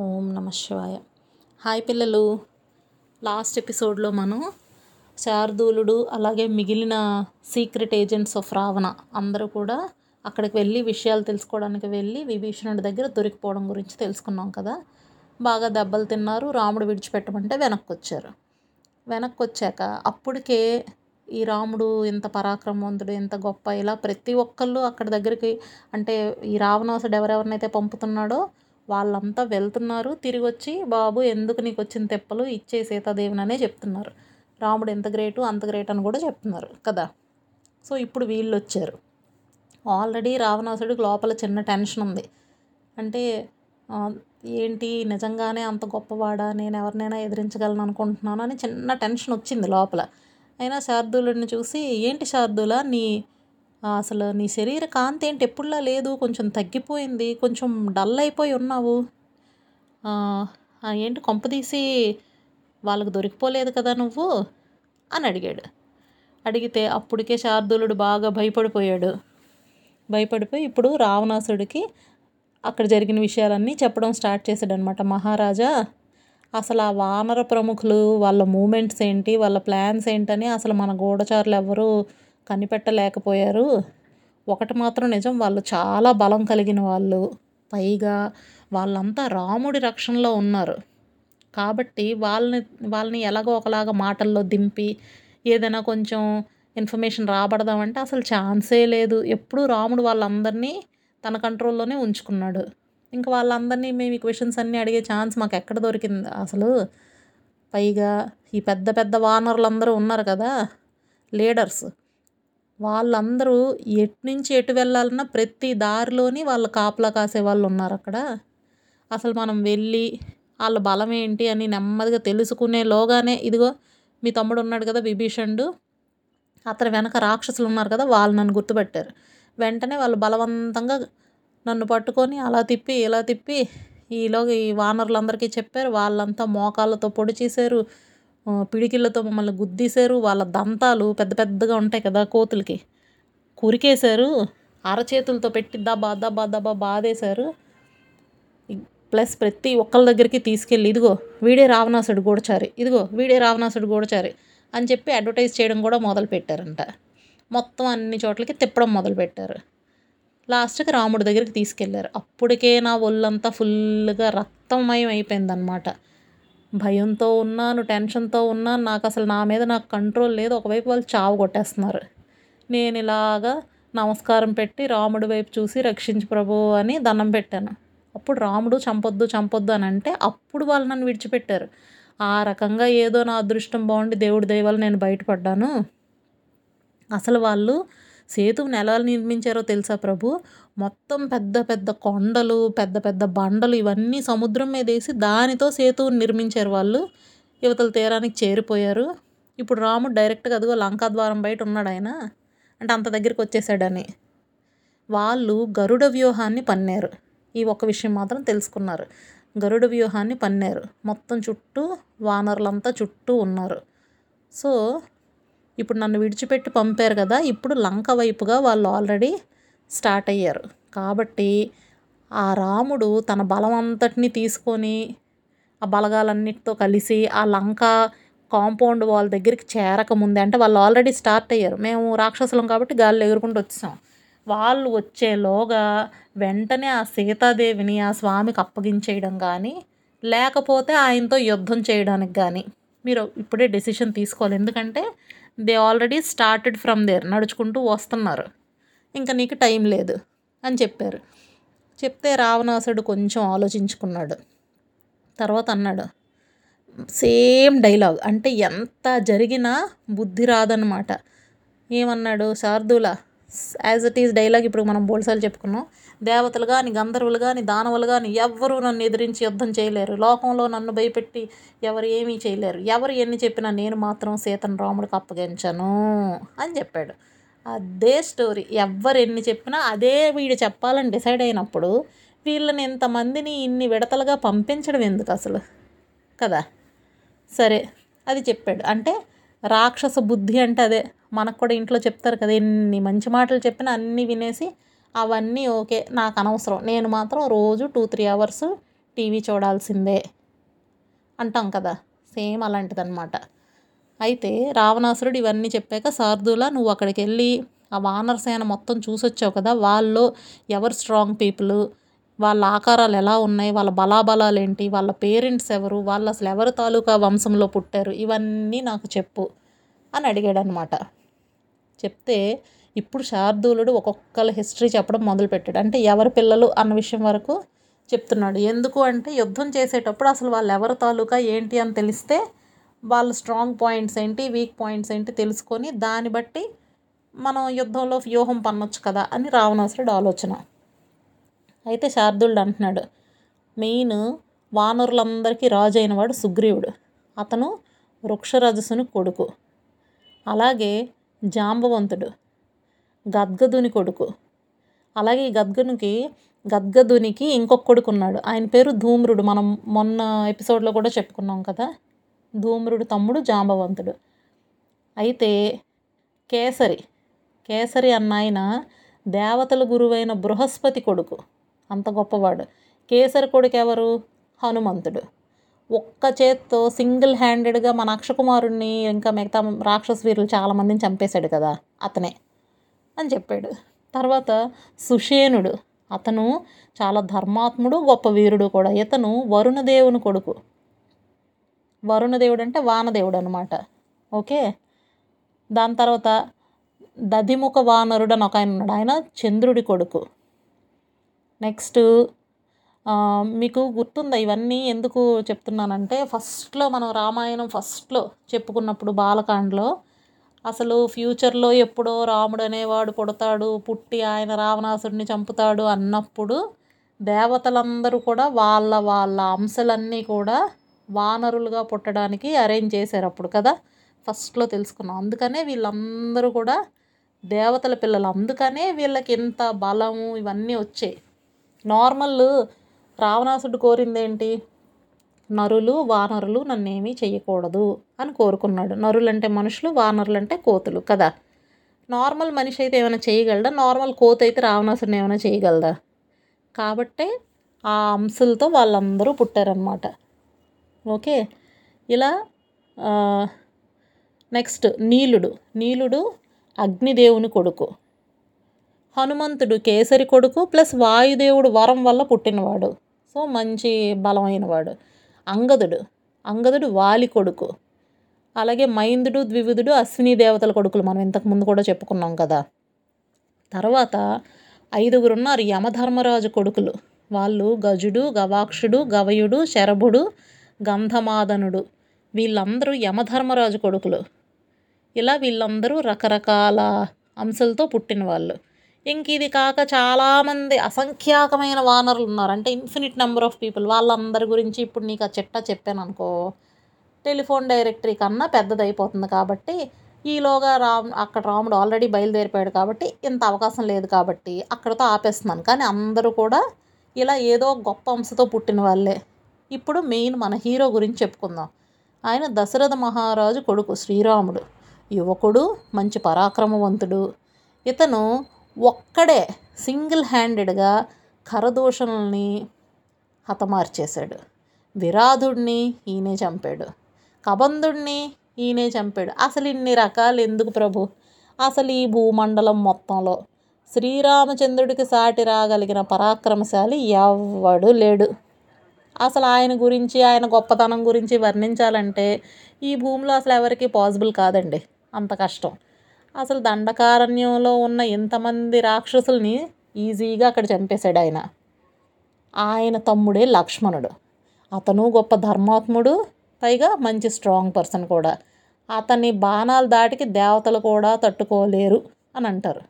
ఓం నమ శివాయ. హాయ్ పిల్లలు. లాస్ట్ ఎపిసోడ్లో మనం శార్దూలుడు అలాగే మిగిలిన సీక్రెట్ ఏజెంట్స్ ఆఫ్ రావణ అందరూ కూడా అక్కడికి వెళ్ళి విషయాలు తెలుసుకోవడానికి వెళ్ళి విభీషణుడి దగ్గర దొరికిపోవడం గురించి తెలుసుకున్నాం కదా. బాగా దెబ్బలు తిన్నారు. రాముడు విడిచిపెట్టమంటే వెనక్కి వచ్చారు వెనక్కి వచ్చాక అప్పటికే ఈ రాముడు ఇంత పరాక్రమవంతుడు ఇంత గొప్ప ఇలా ప్రతి ఒక్కళ్ళు అక్కడ దగ్గరికి అంటే ఈ రావణాసుడు ఎవరెవరినైతే పంపుతున్నాడో వాళ్ళంతా వెళ్తున్నారు. తిరిగి వచ్చి బాబు ఎందుకు నీకు వచ్చిన తెప్పలు ఇచ్చే సీతాదేవిననే చెప్తున్నారు. రాముడు ఎంత గ్రేటు అంత గ్రేట్ అని కూడా చెప్తున్నారు కదా. సో ఇప్పుడు వీళ్ళు వచ్చారు ఆల్రెడీ రావణాసుడికి లోపల చిన్న టెన్షన్ ఉంది. అంటే ఏంటి నిజంగానే అంత గొప్పవాడా? నేను ఎవరినైనా ఎదిరించగలను అనుకుంటున్నాను అని చిన్న టెన్షన్ వచ్చింది లోపల. అయినా శార్దూలుడిని చూసి ఏంటి శార్దూల? నీ అసలు నీ శరీర కాంతి ఏంటి? ఎప్పుడులా లేదు. కొంచెం తగ్గిపోయింది. కొంచెం డల్ అయిపోయి ఉన్నావు. ఏంటి? కొంపదీసి వాళ్ళకు దొరికిపోలేదు కదా నువ్వు? అని అడిగాడు. అడిగితే అప్పటికే శార్దూలుడు బాగా భయపడిపోయాడు. భయపడిపోయి ఇప్పుడు రావణాసుడికి అక్కడ జరిగిన విషయాలన్నీ చెప్పడం స్టార్ట్ చేశాడనమాట మహారాజా. అసలు ఆ వానర ప్రముఖులు వాళ్ళ మూమెంట్స్ ఏంటి? వాళ్ళ ప్లాన్స్ ఏంటని అసలు మన గూఢచారులు ఎవరు కనిపెట్టలేకపోయారు. ఒకటి మాత్రం నిజం వాళ్ళు చాలా బలం కలిగిన వాళ్ళు. పైగా వాళ్ళంతా రాముడి రక్షణలో ఉన్నారు. కాబట్టి వాళ్ళని వాళ్ళని ఎలాగో ఒకలాగా మాటల్లో దింపి ఏదైనా కొంచెం ఇన్ఫర్మేషన్ రాబడదామంటే అసలు ఛాన్సే లేదు. ఎప్పుడూ రాముడు వాళ్ళందరినీ తన కంట్రోల్లోనే ఉంచుకున్నాడు. ఇంకా వాళ్ళందరినీ మేము ఈ క్వశ్చన్స్ అన్నీ అడిగే ఛాన్స్ మాకు ఎక్కడ దొరికింది? అసలు పైగా ఈ పెద్ద పెద్ద వానరులందరూ ఉన్నారు కదా లీడర్స్. వాళ్ళందరూ ఎటు నుంచి ఎటు వెళ్ళాలన్నా ప్రతి దారిలోని వాళ్ళు కాపలా కాసే వాళ్ళు ఉన్నారు అక్కడ. అసలు మనం వెళ్ళి వాళ్ళ బలం ఏంటి అని నెమ్మదిగా తెలుసుకునేలోగానే ఇదిగో మీ తమ్ముడు ఉన్నాడు కదా విభీషణుడు. అతని వెనక రాక్షసులు ఉన్నారు కదా వాళ్ళు నన్ను గుర్తుపెట్టారు. వెంటనే వాళ్ళు బలవంతంగా నన్ను పట్టుకొని అలా తిప్పి ఇలా తిప్పి ఈలోగా ఈ వానరులందరికీ చెప్పారు. వాళ్ళంతా మోకాళ్ళతో పొడి చేశారు. పిడికిళ్ళతో మమ్మల్ని గుద్దీశారు. వాళ్ళ దంతాలు పెద్ద పెద్దగా ఉంటాయి కదా కోతులకి. కురికేశారు. అరచేతులతో పెట్టి దబా దబా దబా బాధేశారు. ప్లస్ ప్రతి ఒక్కళ్ళ దగ్గరికి తీసుకెళ్ళి ఇదిగో వీడే రావణాసుడు గూడచారి. ఇదిగో వీడే రావణాసుడు గూడచారి. అని చెప్పి అడ్వర్టైజ్ చేయడం కూడా మొదలు పెట్టారంట. మొత్తం అన్ని చోట్లకి తిప్పడం మొదలు పెట్టారు. లాస్ట్కి రాముడి దగ్గరికి తీసుకెళ్ళారు అప్పటికే నా ఒళ్ళంతా ఫుల్గా రక్తమయం అయిపోయిందనమాట భయంతో ఉన్నాను టెన్షన్తో ఉన్నాను. నాకు అసలు నా మీద నాకు కంట్రోల్ లేదు. ఒకవైపు వాళ్ళు చావు కొట్టేస్తున్నారు. నేను ఇలాగా నమస్కారం పెట్టి రాముడి వైపు చూసి రక్షించు ప్రభు అని దండం పెట్టాను. అప్పుడు రాముడు చంపొద్దు చంపొద్దు అని అంటే అప్పుడు వాళ్ళు నన్ను విడిచిపెట్టారు. ఆ రకంగా ఏదో నా అదృష్టం బాగుండి దేవుడి దయవల్ల నేను బయటపడ్డాను. అసలు వాళ్ళు సేతువుని ఎలా నిర్మించారో తెలుసా ప్రభు? మొత్తం పెద్ద పెద్ద కొండలు పెద్ద పెద్ద బండలు ఇవన్నీ సముద్రం మీద వేసి దానితో సేతువుని నిర్మించారు వాళ్ళు. యువతల తీరానికి చేరిపోయారు. ఇప్పుడు రాముడు డైరెక్ట్గా అదిగో లంకా ద్వారం బయట ఉన్నాడు ఆయన. అంటే అంత దగ్గరికి వచ్చేసాడని. వాళ్ళు గరుడ వ్యూహాన్ని పన్నారు. ఈ ఒక్క విషయం మాత్రం తెలుసుకున్నారు. గరుడ వ్యూహాన్ని పన్నారు. మొత్తం చుట్టూ వానరులంతా చుట్టూ ఉన్నారు. సో ఇప్పుడు నన్ను విడిచిపెట్టి పంపారు కదా ఇప్పుడు లంక వైపుగా వాళ్ళు ఆల్రెడీ స్టార్ట్ అయ్యారు. కాబట్టి ఆ రాముడు తన బలం అంతటిని తీసుకొని ఆ బలగాలన్నిటితో కలిసి ఆ లంక కాంపౌండ్ వాళ్ళ దగ్గరికి చేరకముందే అంటే వాళ్ళు ఆల్రెడీ స్టార్ట్ అయ్యారు. మేము రాక్షసులం కాబట్టి గాల్లో ఎగురుకుంటూ వచ్చేసాం వాళ్ళు వచ్చేలోగా వెంటనే ఆ సీతాదేవిని ఆ స్వామికి అప్పగించేయడం కానీ లేకపోతే ఆయనతో యుద్ధం చేయడానికి కానీ మీరు ఇప్పుడే డెసిషన్ తీసుకోవాలి. ఎందుకంటే they already started from there నడుచుకుంటూ వస్తున్నారు. ఇంకా నీకు టైం లేదు అని చెప్పారు. చెప్తే రావణాసుడు కొంచెం ఆలోచించుకున్నాడు. తర్వాత అన్నాడు సేమ్ డైలాగ్ అంటే ఎంత జరిగినా బుద్ధి రాదనమాట ఏమన్నాడు శార్దూల యాజ్ ఇట్ ఈజ్ డైలాగ్ ఇప్పుడు మనం బోల్సాలు చెప్పుకున్నాం. దేవతలు కానీ గంధర్వులు కానీ దానవులు కానీ ఎవ్వరూ నన్ను ఎదిరించి యుద్ధం చేయలేరు. లోకంలో నన్ను భయపెట్టి ఎవరు ఏమీ చేయలేరు. ఎవరు ఎన్ని చెప్పినా నేను మాత్రం సీతను రాముడికి అప్పగించను అని చెప్పాడు. అదే స్టోరీ. ఎవ్వరు ఎన్ని చెప్పినా అదే వీడు చెప్పాలని డిసైడ్ అయినప్పుడు వీళ్ళని ఇంతమందిని ఇన్ని విడతలుగా పంపించడం ఎందుకు అసలు? కదా? సరే అది చెప్పాడు. అంటే రాక్షస బుద్ధి అంటే అదే. మనకు కూడా ఇంట్లో చెప్తారు కదా ఎన్ని మంచి మాటలు చెప్పినా అన్నీ వినేసి అవన్నీ ఓకే నాకు అనవసరం. నేను మాత్రం రోజు టూ త్రీ అవర్స్ టీవీ చూడాల్సిందే అంటాం కదా? సేమ్ అలాంటిదన్నమాట. అయితే రావణాసురుడు ఇవన్నీ చెప్పాక శార్దూల నువ్వు అక్కడికి వెళ్ళి ఆ వానర సేన మొత్తం చూసొచ్చావు కదా వాళ్ళు ఎవరు స్ట్రాంగ్ పీపుల్ వాళ్ళ ఆకారాలు ఎలా ఉన్నాయి? వాళ్ళ బలాబలాలు ఏంటి వాళ్ళ పేరెంట్స్ ఎవరు? వాళ్ళు అసలు ఎవరు తాలూకా వంశంలో పుట్టారు? ఇవన్నీ నాకు చెప్పు అని అడిగాడనమాట. చెప్తే ఇప్పుడు శార్దూలుడు ఒక్కొక్కళ్ళ హిస్టరీ చెప్పడం మొదలుపెట్టాడు. అంటే ఎవరి పిల్లలు అన్న విషయం వరకు చెప్తున్నాడు. ఎందుకు అంటే యుద్ధం చేసేటప్పుడు అసలు వాళ్ళు ఎవరి తాలూకా ఏంటి అని తెలిస్తే వాళ్ళ స్ట్రాంగ్ పాయింట్స్ ఏంటి వీక్ పాయింట్స్ ఏంటి తెలుసుకొని దాన్ని బట్టి మనం యుద్ధంలో వ్యూహం పన్నొచ్చు కదా అని రావణాసురుడు ఆలోచన. అయితే శార్దుడు అంటున్నాడు మెయిన్ వానరులందరికీ రాజు అయినవాడు సుగ్రీవుడు. అతను వృక్షరజసుని కొడుకు. అలాగే జాంబవంతుడు గద్గదుని కొడుకు. అలాగే ఈ గద్గనుకి గద్గదునికి ఇంకొక కొడుకు ఉన్నాడు ఆయన పేరు ధూమ్రుడు. మనం మొన్న ఎపిసోడ్లో కూడా చెప్పుకున్నాం కదా ధూమ్రుడు తమ్ముడు జాంబవంతుడు. అయితే కేసరి కేసరి అన్నాయన దేవతల గురువైన బృహస్పతి కొడుకు. అంత గొప్పవాడు. కేసరి కొడుకు ఎవరు హనుమంతుడు. ఒక్క చేత్తో సింగిల్ హ్యాండెడ్గా మన అక్షకుమారుణ్ణి ఇంకా మిగతా రాక్షస వీరులు చాలామందిని చంపేశాడు కదా అతనే అని చెప్పాడు. తర్వాత సుషేనుడు అతను చాలా ధర్మాత్ముడు గొప్ప వీరుడు కూడా. ఇతను వరుణదేవుని కొడుకు. వరుణదేవుడు అంటే వానదేవుడు అనమాట ఓకే? దాని తర్వాత దధిముఖ వానరుడు అని ఒక ఆయన ఉన్నాడు. ఆయన చంద్రుడి కొడుకు. నెక్స్ట్ మీకు గుర్తుందా? ఇవన్నీ ఎందుకు చెప్తున్నానంటే ఫస్ట్లో మనం రామాయణం ఫస్ట్లో చెప్పుకున్నప్పుడు బాలకాండలో అసలు ఫ్యూచర్లో ఎప్పుడో రాముడు అనేవాడు పుడతాడు పుట్టి ఆయన రావణాసుడిని చంపుతాడు అన్నప్పుడు దేవతలందరూ కూడా వాళ్ళ వాళ్ళ అంశలన్నీ కూడా వానరులుగా పుట్టడానికి అరేంజ్ చేశారు అప్పుడు కదా? ఫస్ట్లో తెలుసుకున్నాం. అందుకనే వీళ్ళందరూ కూడా దేవతల పిల్లలు. అందుకనే వీళ్ళకి ఇంత బలము ఇవన్నీ వచ్చాయి. నార్మల్ రావణాసుడు కోరింది ఏంటి నరులు వానరులు నన్నేమీ చేయకూడదు అని కోరుకున్నాడు. నరులు అంటే మనుషులు వానరులు అంటే కోతులు కదా? నార్మల్ మనిషి అయితే ఏమైనా చేయగలడా నార్మల్ కోత అయితే రావణాసుడిని ఏమైనా చేయగలదా కాబట్టే ఆ అంశలతో వాళ్ళందరూ పుట్టారనమాట ఓకే. ఇలా నెక్స్ట్ నీలుడు. నీలుడు అగ్నిదేవుని కొడుకు. హనుమంతుడు కేసరి కొడుకు ప్లస్ వాయుదేవుడు వరం వల్ల పుట్టినవాడు. సో మంచి బలమైనవాడు. అంగదుడు. అంగదుడు వాలి కొడుకు. అలాగే మైందుడు ద్వివిధుడు అశ్విని దేవతల కొడుకులు మనం ఇంతకుముందు కూడా చెప్పుకున్నాం కదా. తర్వాత ఐదుగురు ఉన్నారు యమధర్మరాజు కొడుకులు. వాళ్ళు గజుడు గవాక్షుడు గవయుడు శరభుడు గంధమాదనుడు. వీళ్ళందరూ యమధర్మరాజు కొడుకులు. ఇలా వీళ్ళందరూ రకరకాల అంశాలతో పుట్టిన వాళ్ళు ఇంక ఇది కాక చాలామంది అసంఖ్యాకమైన వానరులు ఉన్నారు. అంటే ఇన్ఫినిట్ నెంబర్ ఆఫ్ పీపుల్ వాళ్ళందరి గురించి ఇప్పుడు నీకు ఆ చిట్టా చెప్పాను అనుకో టెలిఫోన్ డైరెక్టరీ కన్నా పెద్దదైపోతుంది కాబట్టి ఈలోగా రామ్ అక్కడ రాముడు ఆల్రెడీ బయలుదేరిపోయాడు కాబట్టి ఇంత అవకాశం లేదు కాబట్టి అక్కడతో ఆపేస్తున్నాను. కానీ అందరూ కూడా ఇలా ఏదో గొప్ప అంశతో పుట్టిన వాళ్ళే ఇప్పుడు మెయిన్ మన హీరో గురించి చెప్పుకుందాం. ఆయన దశరథ మహారాజు కొడుకు శ్రీరాముడు. యువకుడు మంచి పరాక్రమవంతుడు. ఇతను ఒక్కడే సింగిల్ హ్యాండెడ్గా కరదూషణల్ని హతమార్చేశాడు. విరాధుడిని ఈయనే చంపాడు. కబంధుడిని ఈయనే చంపాడు. అసలు ఇన్ని రకాలు ఎందుకు ప్రభు? అసలు ఈ భూమండలం మొత్తంలో శ్రీరామచంద్రుడికి సాటి రాగలిగిన పరాక్రమశాలి ఎవ్వడు లేడు. అసలు ఆయన గురించి ఆయన గొప్పతనం గురించి వర్ణించాలంటే ఈ భూమిలో అసలు ఎవరికి పాసిబుల్ కాదండి. అంత కష్టం. అసలు దండకారణ్యంలో ఉన్న ఇంతమంది రాక్షసుల్ని ఈజీగా అక్కడ చంపేశాడు ఆయన. ఆయన తమ్ముడే లక్ష్మణుడు. అతను గొప్ప ధర్మాత్ముడు పైగా మంచి స్ట్రాంగ్ పర్సన్ కూడా. అతని బాణాలు దాటికి దేవతలు కూడా తట్టుకోలేరు అని అంటారు.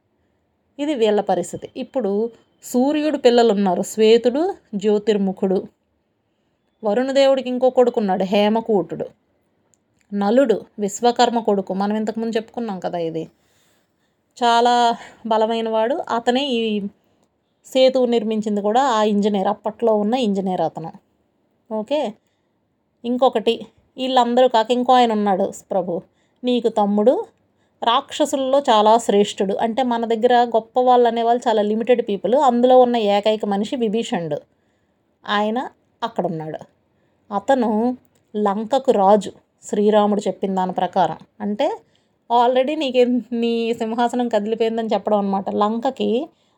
ఇది వీళ్ళ పరిస్థితి. ఇప్పుడు సూర్యుడు పిల్లలు ఉన్నారు శ్వేతుడు జ్యోతిర్ముఖుడు. వరుణదేవుడికి ఇంకో కొడుకు ఉన్నాడు హేమకూటుడు. నలుడు విశ్వకర్మ కొడుకు. మనం ఇంతకుముందు చెప్పుకున్నాం కదా ఇది. చాలా బలమైన వాడు. అతనే ఈ సేతువు నిర్మించింది కూడా ఆ ఇంజనీర్ అప్పట్లో ఉన్న ఇంజనీర్ అతను. ఓకే? ఇంకొకటి వీళ్ళందరూ కాక ఇంకో ఆయన ఉన్నాడు ప్రభు. నీకు తమ్ముడు రాక్షసుల్లో చాలా శ్రేష్ఠుడు. అంటే మన దగ్గర గొప్ప వాళ్ళు అనేవాళ్ళు చాలా లిమిటెడ్ పీపుల్. అందులో ఉన్న ఏకైక మనిషి విభీషణుడు. ఆయన అక్కడ ఉన్నాడు అతను లంకకు రాజు. శ్రీరాముడు చెప్పిన దాని ప్రకారం. అంటే ఆల్రెడీ నీకు నీ సింహాసనం కదిలిపోయిందని చెప్పడం అనమాట లంకకి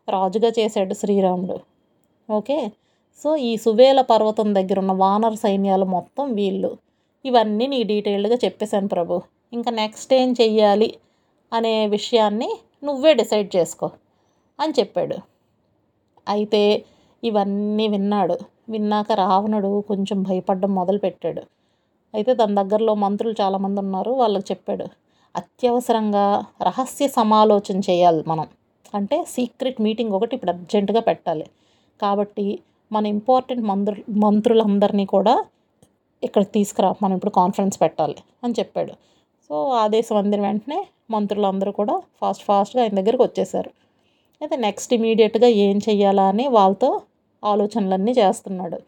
రాజుగా చేశాడు శ్రీరాముడు. ఓకే? సో ఈ సువేల పర్వతం దగ్గర ఉన్న వానర సైన్యాలు మొత్తం వీళ్ళు. ఇవన్నీ నీ డీటెయిల్డ్గా చెప్పేశాను ప్రభు. ఇంకా నెక్స్ట్ ఏం చెయ్యాలి అనే విషయాన్ని నువ్వే డిసైడ్ చేసుకో అని చెప్పాడు. అయితే ఇవన్నీ విన్నాడు. విన్నాక రావణుడు కొంచెం భయపడడం మొదలుపెట్టాడు. అయితే తన దగ్గరలో మంత్రులు చాలామంది ఉన్నారు వాళ్ళకి చెప్పాడు అత్యవసరంగా రహస్య సమాలోచన చేయాలి మనం. అంటే సీక్రెట్ మీటింగ్ ఒకటి ఇప్పుడు అర్జెంటుగా పెట్టాలి. కాబట్టి మన ఇంపార్టెంట్ మంత్రు మంత్రులందరినీ కూడా ఇక్కడ తీసుకురా మనం ఇప్పుడు కాన్ఫరెన్స్ పెట్టాలి అని చెప్పాడు. సో ఆదేశం అందిన వెంటనే మంత్రులందరూ కూడా ఫాస్ట్ ఫాస్ట్గా ఆయన దగ్గరికి వచ్చేసారు. అయితే నెక్స్ట్ ఇమీడియట్గా ఏం చెయ్యాలా అని వాళ్ళతో ఆలోచనలన్నీ చేస్తున్నాడు.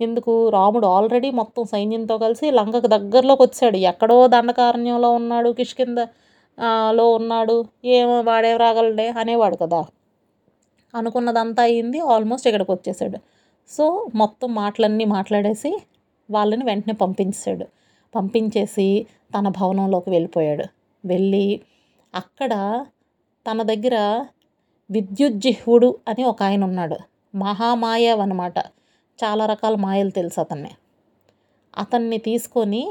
ఎందుకు? రాముడు ఆల్రెడీ మొత్తం సైన్యంతో కలిసి లంకకు దగ్గరలోకి వచ్చాడు. ఎక్కడో దండకారణ్యంలో ఉన్నాడు కిష్కింద లో ఉన్నాడు. ఏమో వాడే రాగలడే అనేవాడు కదా. అనుకున్నదంతా అయింది ఆల్మోస్ట్ ఇక్కడికి వచ్చేసాడు. సో మొత్తం మాటలన్నీ మాట్లాడేసి వాళ్ళని వెంటనే పంపించాడు పంపించేసి తన భవనంలోకి వెళ్ళిపోయాడు. వెళ్ళి అక్కడ తన దగ్గర విద్యుజ్జిహ్వుడు అని ఒక ఆయన ఉన్నాడు. మహామాయవ్ అనమాట చాలా రకాల మాయలు తెలుసు అతన్ని. అతన్ని తీసుకొని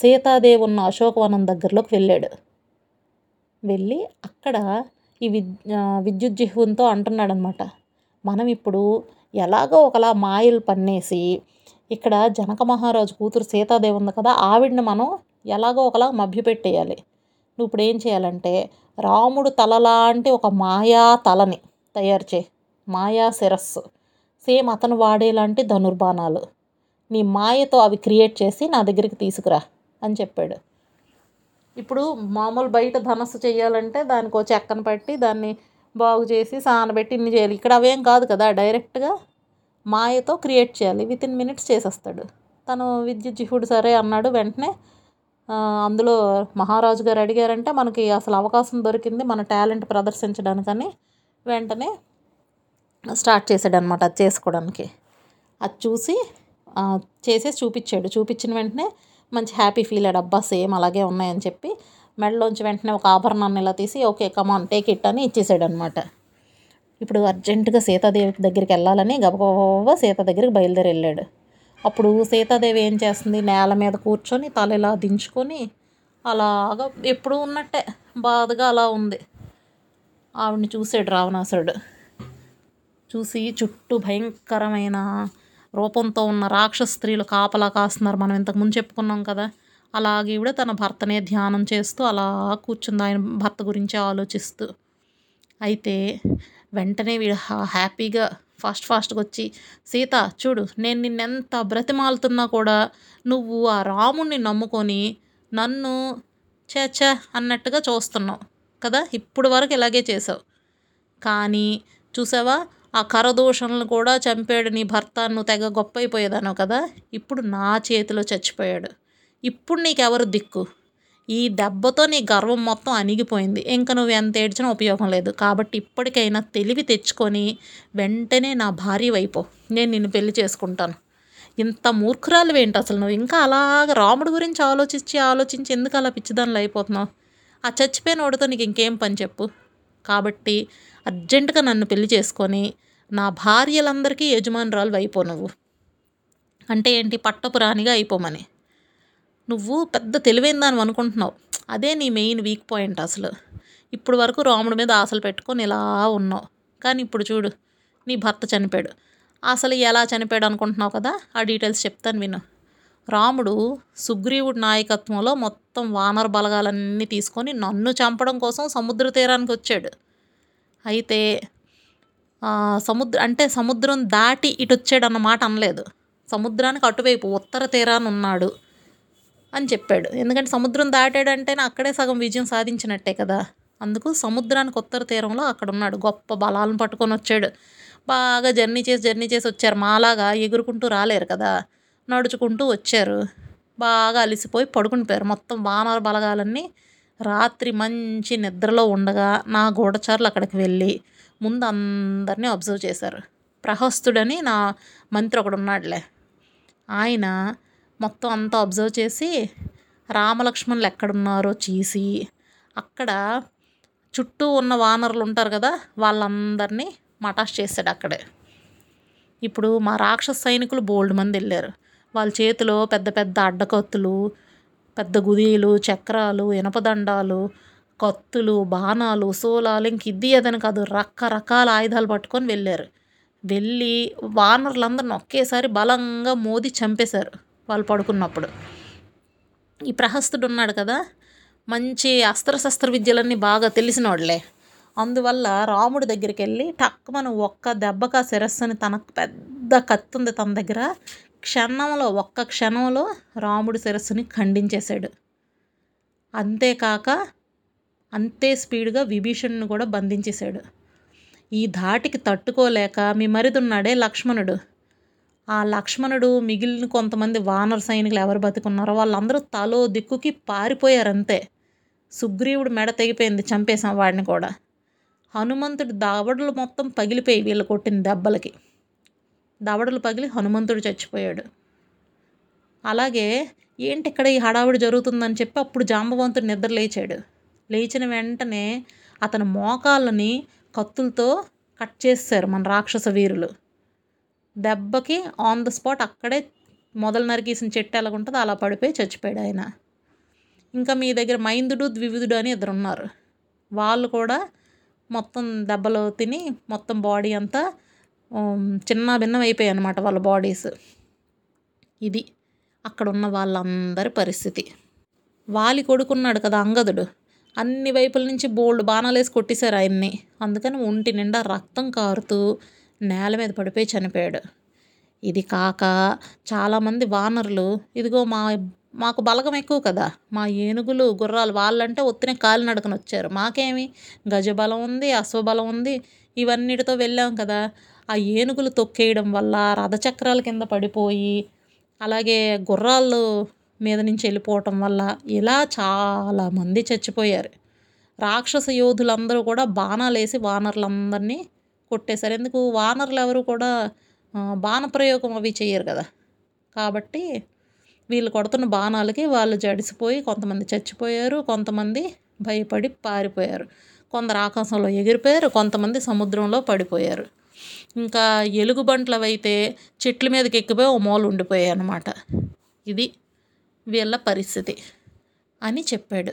సీతాదేవి ఉన్న అశోకవనం దగ్గరలోకి వెళ్ళాడు. వెళ్ళి అక్కడ ఈ విద్ విద్యుత్ జిహ్వంతో అంటున్నాడు అనమాట మనం ఇప్పుడు ఎలాగో ఒకలా మాయలు పన్నేసి ఇక్కడ జనక మహారాజు కూతురు సీతాదేవి ఉంది కదా ఆవిడని మనం ఎలాగో ఒకలా మభ్యపెట్టేయాలి. నువ్వు ఇప్పుడు ఏం చేయాలంటే రాముడు తలలాంటి ఒక మాయా తలని తయారు చేయి. మాయా శిరస్సు సేమ్ అతను వాడేలాంటి ధనుర్బాణాలు. నీ మాయతో అవి క్రియేట్ చేసి నా దగ్గరికి తీసుకురా అని చెప్పాడు. ఇప్పుడు మామూలు బయట ధనస్సు చేయాలంటే దానికి ఒక చెక్కను పట్టి దాన్ని బాగు చేసి సానబెట్టి ఇన్ని చేయాలి. ఇక్కడ అవేం కాదు కదా డైరెక్ట్గా మాయతో క్రియేట్ చేయాలి. విత్ ఇన్ మినిట్స్ చేసేస్తాడు. తను విద్యుజ్జిహుడు సరే అన్నాడు వెంటనే. అందులో మహారాజు గారు అడిగారంటే మనకి అసలు అవకాశం దొరికింది మన టాలెంట్ ప్రదర్శించడానికని వెంటనే స్టార్ట్ చేశాడు అనమాట అది చేసుకోవడానికి. అది చూసి చేసేసి చూపించాడు. చూపించిన వెంటనే మంచి హ్యాపీ ఫీల్ అయ్యాడు. అబ్బా సేమ్ అలాగే ఉన్నాయని చెప్పి మెడలోంచి వెంటనే ఒక ఆభరణాన్ని ఇలా తీసి ఓకే కమాన్ టేక్ ఇట్ అని ఇచ్చేసాడు అనమాట ఇప్పుడు అర్జెంటుగా సీతాదేవి దగ్గరికి వెళ్ళాలని గబగబా సీత దగ్గరికి బయలుదేరి వెళ్ళాడు అప్పుడు సీతాదేవి ఏం చేస్తుంది? నేల మీద కూర్చొని తల ఇలా దించుకొని అలాగా ఎప్పుడు ఉన్నట్టే. బాధగా అలా ఉంది. ఆవిడని చూసాడు రావణాసురుడు. చూసి చుట్టూ భయంకరమైన రూపంతో ఉన్న రాక్షస స్త్రీలు కాపలా కాస్తున్నారు. మనం ఇంతకు ముందు చెప్పుకున్నాం కదా అలాగే ఈవిడ తన భర్తనే ధ్యానం చేస్తూ అలా కూర్చుంది ఆయన భర్త గురించి ఆలోచిస్తూ. అయితే వెంటనే వీడు హా- హ్యాపీగా ఫాస్ట్ ఫాస్ట్గా వచ్చి సీత చూడు నేను నిన్నెంత బ్రతిమాలుతున్నా కూడా నువ్వు ఆ రాముణ్ణి నమ్ముకొని నన్ను చేచ అన్నట్టుగా చూస్తున్నావు కదా. ఇప్పుడు వరకు ఇలాగే చేసావు. కానీ చూసావా? ఆ కరదూషణలు కూడా చంపాడు నీ భర్త నువ్వు తెగ గొప్పయిపోయేదాను కదా? ఇప్పుడు నా చేతిలో చచ్చిపోయాడు. ఇప్పుడు నీకెవరు దిక్కు? ఈ దెబ్బతో నీ గర్వం మొత్తం అణిగిపోయింది. ఇంకా నువ్వు ఎంత ఏడ్చినా ఉపయోగం లేదు. కాబట్టి ఇప్పటికైనా తెలివి తెచ్చుకొని వెంటనే నా భార్య వైపో నేను నిన్ను పెళ్ళి చేసుకుంటాను. ఇంత మూర్ఖురాలు ఏంటి అసలు నువ్వు? ఇంకా అలాగ రాముడి గురించి ఆలోచించి ఆలోచించి ఎందుకు అలా పిచ్చిదానిలో అయిపోతున్నావు? ఆ చచ్చిపోయిన వాడితో నీకు ఇంకేం పని చెప్పు? కాబట్టి అర్జెంటుగా నన్ను పెళ్ళి చేసుకొని నా భార్యలందరికీ యజమానురాలు అయిపో నువ్వు. అంటే ఏంటి? పట్టపు రాణిగా అయిపోమని. నువ్వు పెద్ద తెలివైన దాని అనుకుంటున్నావు. అదే నీ మెయిన్ వీక్ పాయింట్ అసలు. ఇప్పుడు వరకు రాముడి మీద ఆశలు పెట్టుకొని ఇలా ఉన్నావు. కానీ ఇప్పుడు చూడు నీ భర్త చనిపోయాడు. అసలు ఎలా చనిపోయాడు అనుకుంటున్నావు కదా? ఆ డీటెయిల్స్ చెప్తాను విను. రాముడు సుగ్రీవుడి నాయకత్వంలో మొత్తం వానర బలగాలన్నీ తీసుకొని నన్ను చంపడం కోసం సముద్ర తీరానికి వచ్చాడు. అయితే సముద్ర అంటే సముద్రం దాటి ఇటు వచ్చాడు అన్నమాట అనలేదు. సముద్రానికి అటువైపు ఉత్తర తీరాన ఉన్నాడు అని చెప్పాడు. ఎందుకంటే సముద్రం దాటాడంటే అక్కడే సగం విజయం సాధించినట్టే కదా. అందుకు సముద్రానికి ఉత్తర తీరంలో అక్కడ ఉన్నాడు గొప్ప బలాలను పట్టుకొని వచ్చాడు. బాగా జర్నీ చేసి జర్నీ చేసి వచ్చారు. మాలాగా ఎగురుకుంటూ రాలేరు కదా. నడుచుకుంటూ వచ్చారు. బాగా అలిసిపోయి పడుకునిపోయారు మొత్తం వానర బలగాలన్నీ రాత్రి మంచి నిద్రలో ఉండగా నా గూఢచారులు అక్కడికి వెళ్ళి ముందు అందరినీ అబ్జర్వ్ చేశారు. ప్రహస్తుడని నా మంత్రి ఒకడు ఉన్నాడులే. ఆయన మొత్తం అంతా అబ్జర్వ్ చేసి రామలక్ష్మణులు ఎక్కడున్నారో చీసి అక్కడ చుట్టూ ఉన్న వానరులు ఉంటారు కదా వాళ్ళందరినీ మటాష్ చేశాడు అక్కడే. ఇప్పుడు మా రాక్షస సైనికులు బోల్డ్ మంది వెళ్ళారు. వాళ్ళ చేతిలో పెద్ద పెద్ద అడ్డకత్తులు పెద్ద గుదీలు చక్రాలు ఇనపదండాలు కత్తులు బాణాలు సోలాలు ఇంక ఇది అదని కాదు. రకరకాల ఆయుధాలు పట్టుకొని వెళ్ళారు. వెళ్ళి వానరులందరిని ఒకేసారి బలంగా మోది చంపేశారు వాళ్ళు పడుకున్నప్పుడు. ఈ ప్రహస్తుడు ఉన్నాడు కదా మంచి అస్త్రశస్త్ర విద్యలన్నీ బాగా తెలిసినోడులే. అందువల్ల రాముడి దగ్గరికి వెళ్ళి టక్కుమని ఒక్క దెబ్బకా శిరస్సుని తనకు పెద్ద కత్తుంది ఉంది తన దగ్గర క్షణంలో ఒక్క క్షణంలో రాముడి శిరస్సుని ఖండించేశాడు. అంతేకాక అంతే స్పీడ్గా విభీషణుని కూడా బంధించేశాడు. ఈ ధాటికి తట్టుకోలేక మీ మరిదున్నాడే లక్ష్మణుడు. ఆ లక్ష్మణుడు మిగిలిన కొంతమంది వానర సైనికులు ఎవరు బతుకున్నారో వాళ్ళందరూ తలో దిక్కుకి పారిపోయారంతే. సుగ్రీవుడు మెడ తెగిపోయింది చంపేశాం వాడిని కూడా. హనుమంతుడి దవడలు మొత్తం పగిలిపోయి వీళ్ళు కొట్టిన దెబ్బలకి. దవడలు పగిలి హనుమంతుడు చచ్చిపోయాడు. అలాగే ఏంటి ఇక్కడ ఈ హడావుడి జరుగుతుందని చెప్పి అప్పుడు జాంబవంతుడు నిద్రలేచాడు. లేచిన వెంటనే అతని మోకాళ్ళని కత్తులతో కట్ చేశారు మన రాక్షస వీరులు. దెబ్బకి ఆన్ ద స్పాట్ అక్కడే మొదలు నరికేసిన చెట్టు ఎలాగుంటుందో అలా పడిపోయి చచ్చిపోయాడు ఆయన. ఇంకా మీ దగ్గర మైందుడు ద్వివిధుడు అని ఇద్దరు ఉన్నారు వాళ్ళు కూడా మొత్తం దెబ్బలు తిని మొత్తం బాడీ అంతా చిన్న భిన్నం అయిపోయాయి అనమాట వాళ్ళ బాడీస్. ఇది అక్కడ ఉన్న వాళ్ళందరి పరిస్థితి. వాలి కొడుకున్నాడు కదా అంగదుడు. అన్ని వైపుల నుంచి బోల్డ్ బాణాలు వేసి కొట్టేశారు ఆయన్ని. అందుకని ఒంటి నిండా రక్తం కారుతూ నేల మీద పడిపోయి చనిపోయాడు. ఇది కాక చాలామంది వానరులు ఇదిగో మా మాకు బలగం ఎక్కువ కదా మా ఏనుగులు గుర్రాలు వాళ్ళంటే ఒత్తినే కాలినడకన వచ్చారు. మాకేమి? గజబలం ఉంది అశ్వబలం ఉంది ఇవన్నిటితో వెళ్ళాం కదా. ఆ ఏనుగులు తొక్కేయడం వల్ల రథచక్రాల కింద పడిపోయి అలాగే గుర్రాలు మీద నుంచి వెళ్ళిపోవటం వల్ల ఇలా చాలామంది చచ్చిపోయారు. రాక్షస యోధులందరూ కూడా బాణాలు వేసి వానరులందరినీ కొట్టేశారు. ఎందుకు? వానరులు ఎవరు కూడా బాణప్రయోగం అవి చేయరు కదా. కాబట్టి వీళ్ళు కొడుతున్న బాణాలకి వాళ్ళు జడిసిపోయి కొంతమంది చచ్చిపోయారు కొంతమంది భయపడి పారిపోయారు. కొందరు ఆకాశంలో ఎగిరిపోయారు కొంతమంది సముద్రంలో పడిపోయారు. ఇంకా ఎలుగుబంట్లు అయితే చెట్ల మీదకి ఎక్కిపోయి ఓ మూలు ఉండిపోయాయి అన్నమాట. ఇది వీళ్ళ పరిస్థితి అని చెప్పాడు.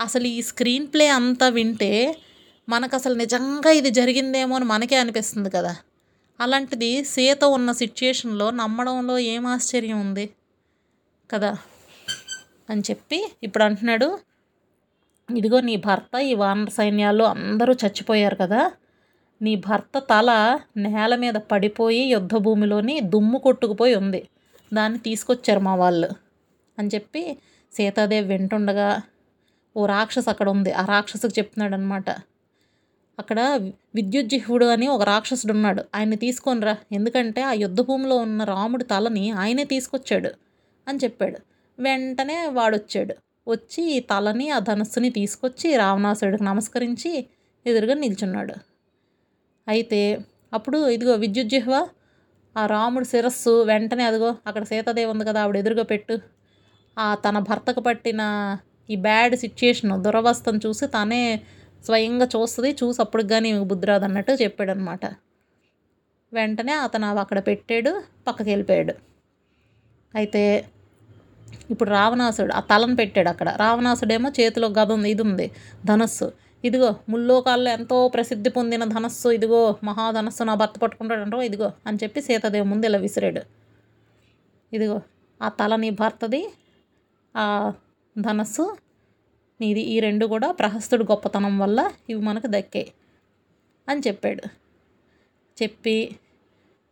అసలు ఈ స్క్రీన్ ప్లే అంతా వింటే మనకు అసలు నిజంగా ఇది జరిగిందేమో అని మనకే అనిపిస్తుంది కదా. అలాంటిది సీత ఉన్న సిచ్యుయేషన్లో నమ్మడంలో ఏం ఆశ్చర్యం ఉంది కదా అని చెప్పి ఇప్పుడు అంటున్నాడు. ఇదిగో నీ భర్త ఈ వానర సైన్యాల్లో అందరూ చచ్చిపోయారు కదా. నీ భర్త తల నేల మీద పడిపోయి యుద్ధభూమిలోని దుమ్ము కొట్టుకుపోయి ఉంది. దాన్ని తీసుకొచ్చారు మా వాళ్ళు. అని చెప్పి సీతాదేవి వింటుండగా ఓ రాక్షసు అక్కడ ఉంది ఆ రాక్షసుకు చెప్తున్నాడు అనమాట అక్కడ విద్యుజ్జిహ్వుడు అని ఒక రాక్షసుడు ఉన్నాడు ఆయన్ని తీసుకొనిరా ఎందుకంటే ఆ యుద్ధ భూమిలో ఉన్న రాముడి తలని ఆయనే తీసుకొచ్చాడు అని చెప్పాడు. వెంటనే వాడొచ్చాడు. వచ్చి ఈ తలని ఆ ధనస్సుని తీసుకొచ్చి రావణాసుడికి నమస్కరించి ఎదురుగా నిల్చున్నాడు. అయితే అప్పుడు ఇదిగో విద్యుజ్జిహ్వ ఆ రాముడి శిరస్సు వెంటనే అదిగో అక్కడ సీతాదేవి ఉంది కదా ఆవిడ ఎదురుగా పెట్టు. తన భర్తకు పట్టిన ఈ బ్యాడ్ సిచ్యుయేషన్ దురవస్థను చూసి తనే స్వయంగా చూస్తుంది. చూసి అప్పుడు కానీ బుద్ధిరాదు అన్నట్టు చెప్పాడు అనమాట వెంటనే అతను అవి అక్కడ పెట్టాడు పక్కకి వెళ్ళిపోయాడు అయితే ఇప్పుడు రావణాసుడు ఆ తలను పెట్టాడు అక్కడ. రావణాసుడేమో చేతిలో గద ఉంది ఇది ఉంది ధనస్సు. ఇదిగో ముల్లోకాల్లో ఎంతో ప్రసిద్ధి పొందిన ధనస్సు ఇదిగో మహాధనస్సు నా భర్త పట్టుకుంటాడంటో ఇదిగో అని చెప్పి సీతాదేవి ముందు ఇలా విసిరాడు. ఇదిగో ఆ తల నీ భర్తది ధనస్సు. నీది ఈ రెండు కూడా ప్రహస్తుడు గొప్పతనం వల్ల ఇవి మనకు దక్కాయి అని చెప్పాడు. చెప్పి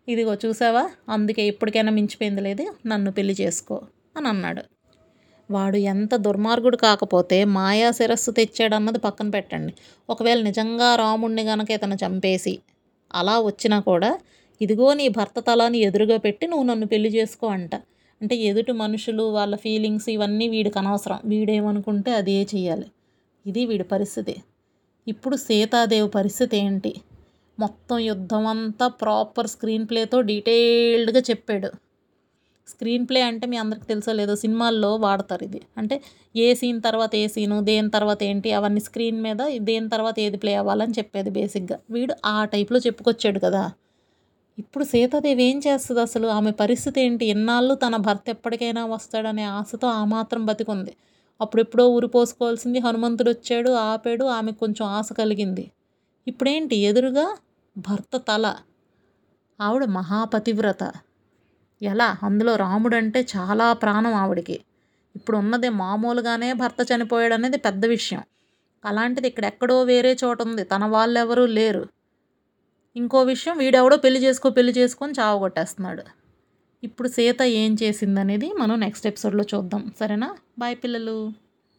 ఇదిగో చూసావా? అందుకే ఇప్పటికైనా మించిపోయింది లేదు నన్ను పెళ్ళి చేసుకో అని అన్నాడు. వాడు ఎంత దుర్మార్గుడు కాకపోతే మాయా శిరస్సు తెచ్చాడన్నది పక్కన పెట్టండి. ఒకవేళ నిజంగా రాముణ్ణి గనక ఇతను చంపేసి అలా వచ్చినా కూడా ఇదిగో నీ భర్త తలాన్ని ఎదురుగా పెట్టి నువ్వు నన్ను పెళ్ళి చేసుకో అంట. అంటే ఎదుటి మనుషులు వాళ్ళ ఫీలింగ్స్ ఇవన్నీ వీడికి అనవసరం. వీడేమనుకుంటే అదే చేయాలి ఇది వీడి పరిస్థితి. ఇప్పుడు సీతాదేవి పరిస్థితి ఏంటి? మొత్తం యుద్ధం అంతా ప్రాపర్ స్క్రీన్ ప్లేతో డీటెయిల్డ్గా చెప్పాడు. స్క్రీన్ ప్లే అంటే మీ అందరికి తెలుసో లేదో సినిమాల్లో వాడతారు ఇది. అంటే ఏ సీన్ తర్వాత ఏ సీను దేని తర్వాత ఏంటి అవన్నీ స్క్రీన్ మీద దేని తర్వాత ఏది ప్లే అవ్వాలని చెప్పేది బేసిక్గా వీడు ఆ టైప్లో చెప్పుకొచ్చాడు కదా. ఇప్పుడు సీతాదేవి ఏం చేస్తుంది అసలు? ఆమె పరిస్థితి ఏంటి? ఎన్నాళ్ళు తన భర్త ఎప్పటికైనా వస్తాడనే ఆశతో ఆ మాత్రం బతికుంది. అప్పుడెప్పుడో ఊరిపోసుకోవాల్సింది హనుమంతుడు వచ్చాడు ఆపాడు ఆమెకు కొంచెం ఆశ కలిగింది. ఇప్పుడేంటి? ఎదురుగా భర్త తల. ఆవిడ మహాపతివ్రత. ఎలా? అందులో రాముడు అంటే చాలా ప్రాణం ఆవిడికి. ఇప్పుడు ఉన్నది మామూలుగానే భర్త చనిపోయాడు అనేది పెద్ద విషయం. అలాంటిది ఇక్కడ ఎక్కడో వేరే చోట ఉంది తన వాళ్ళెవరూ లేరు. ఇంకో విషయం వీడెవడో పెళ్ళి చేసుకో పెళ్ళి చేసుకొని చావగొట్టేస్తున్నాడు ఇప్పుడు సీత ఏం చేసిందనేది మనం నెక్స్ట్ ఎపిసోడ్లో చూద్దాం. సరేనా? బాయ్ పిల్లలు.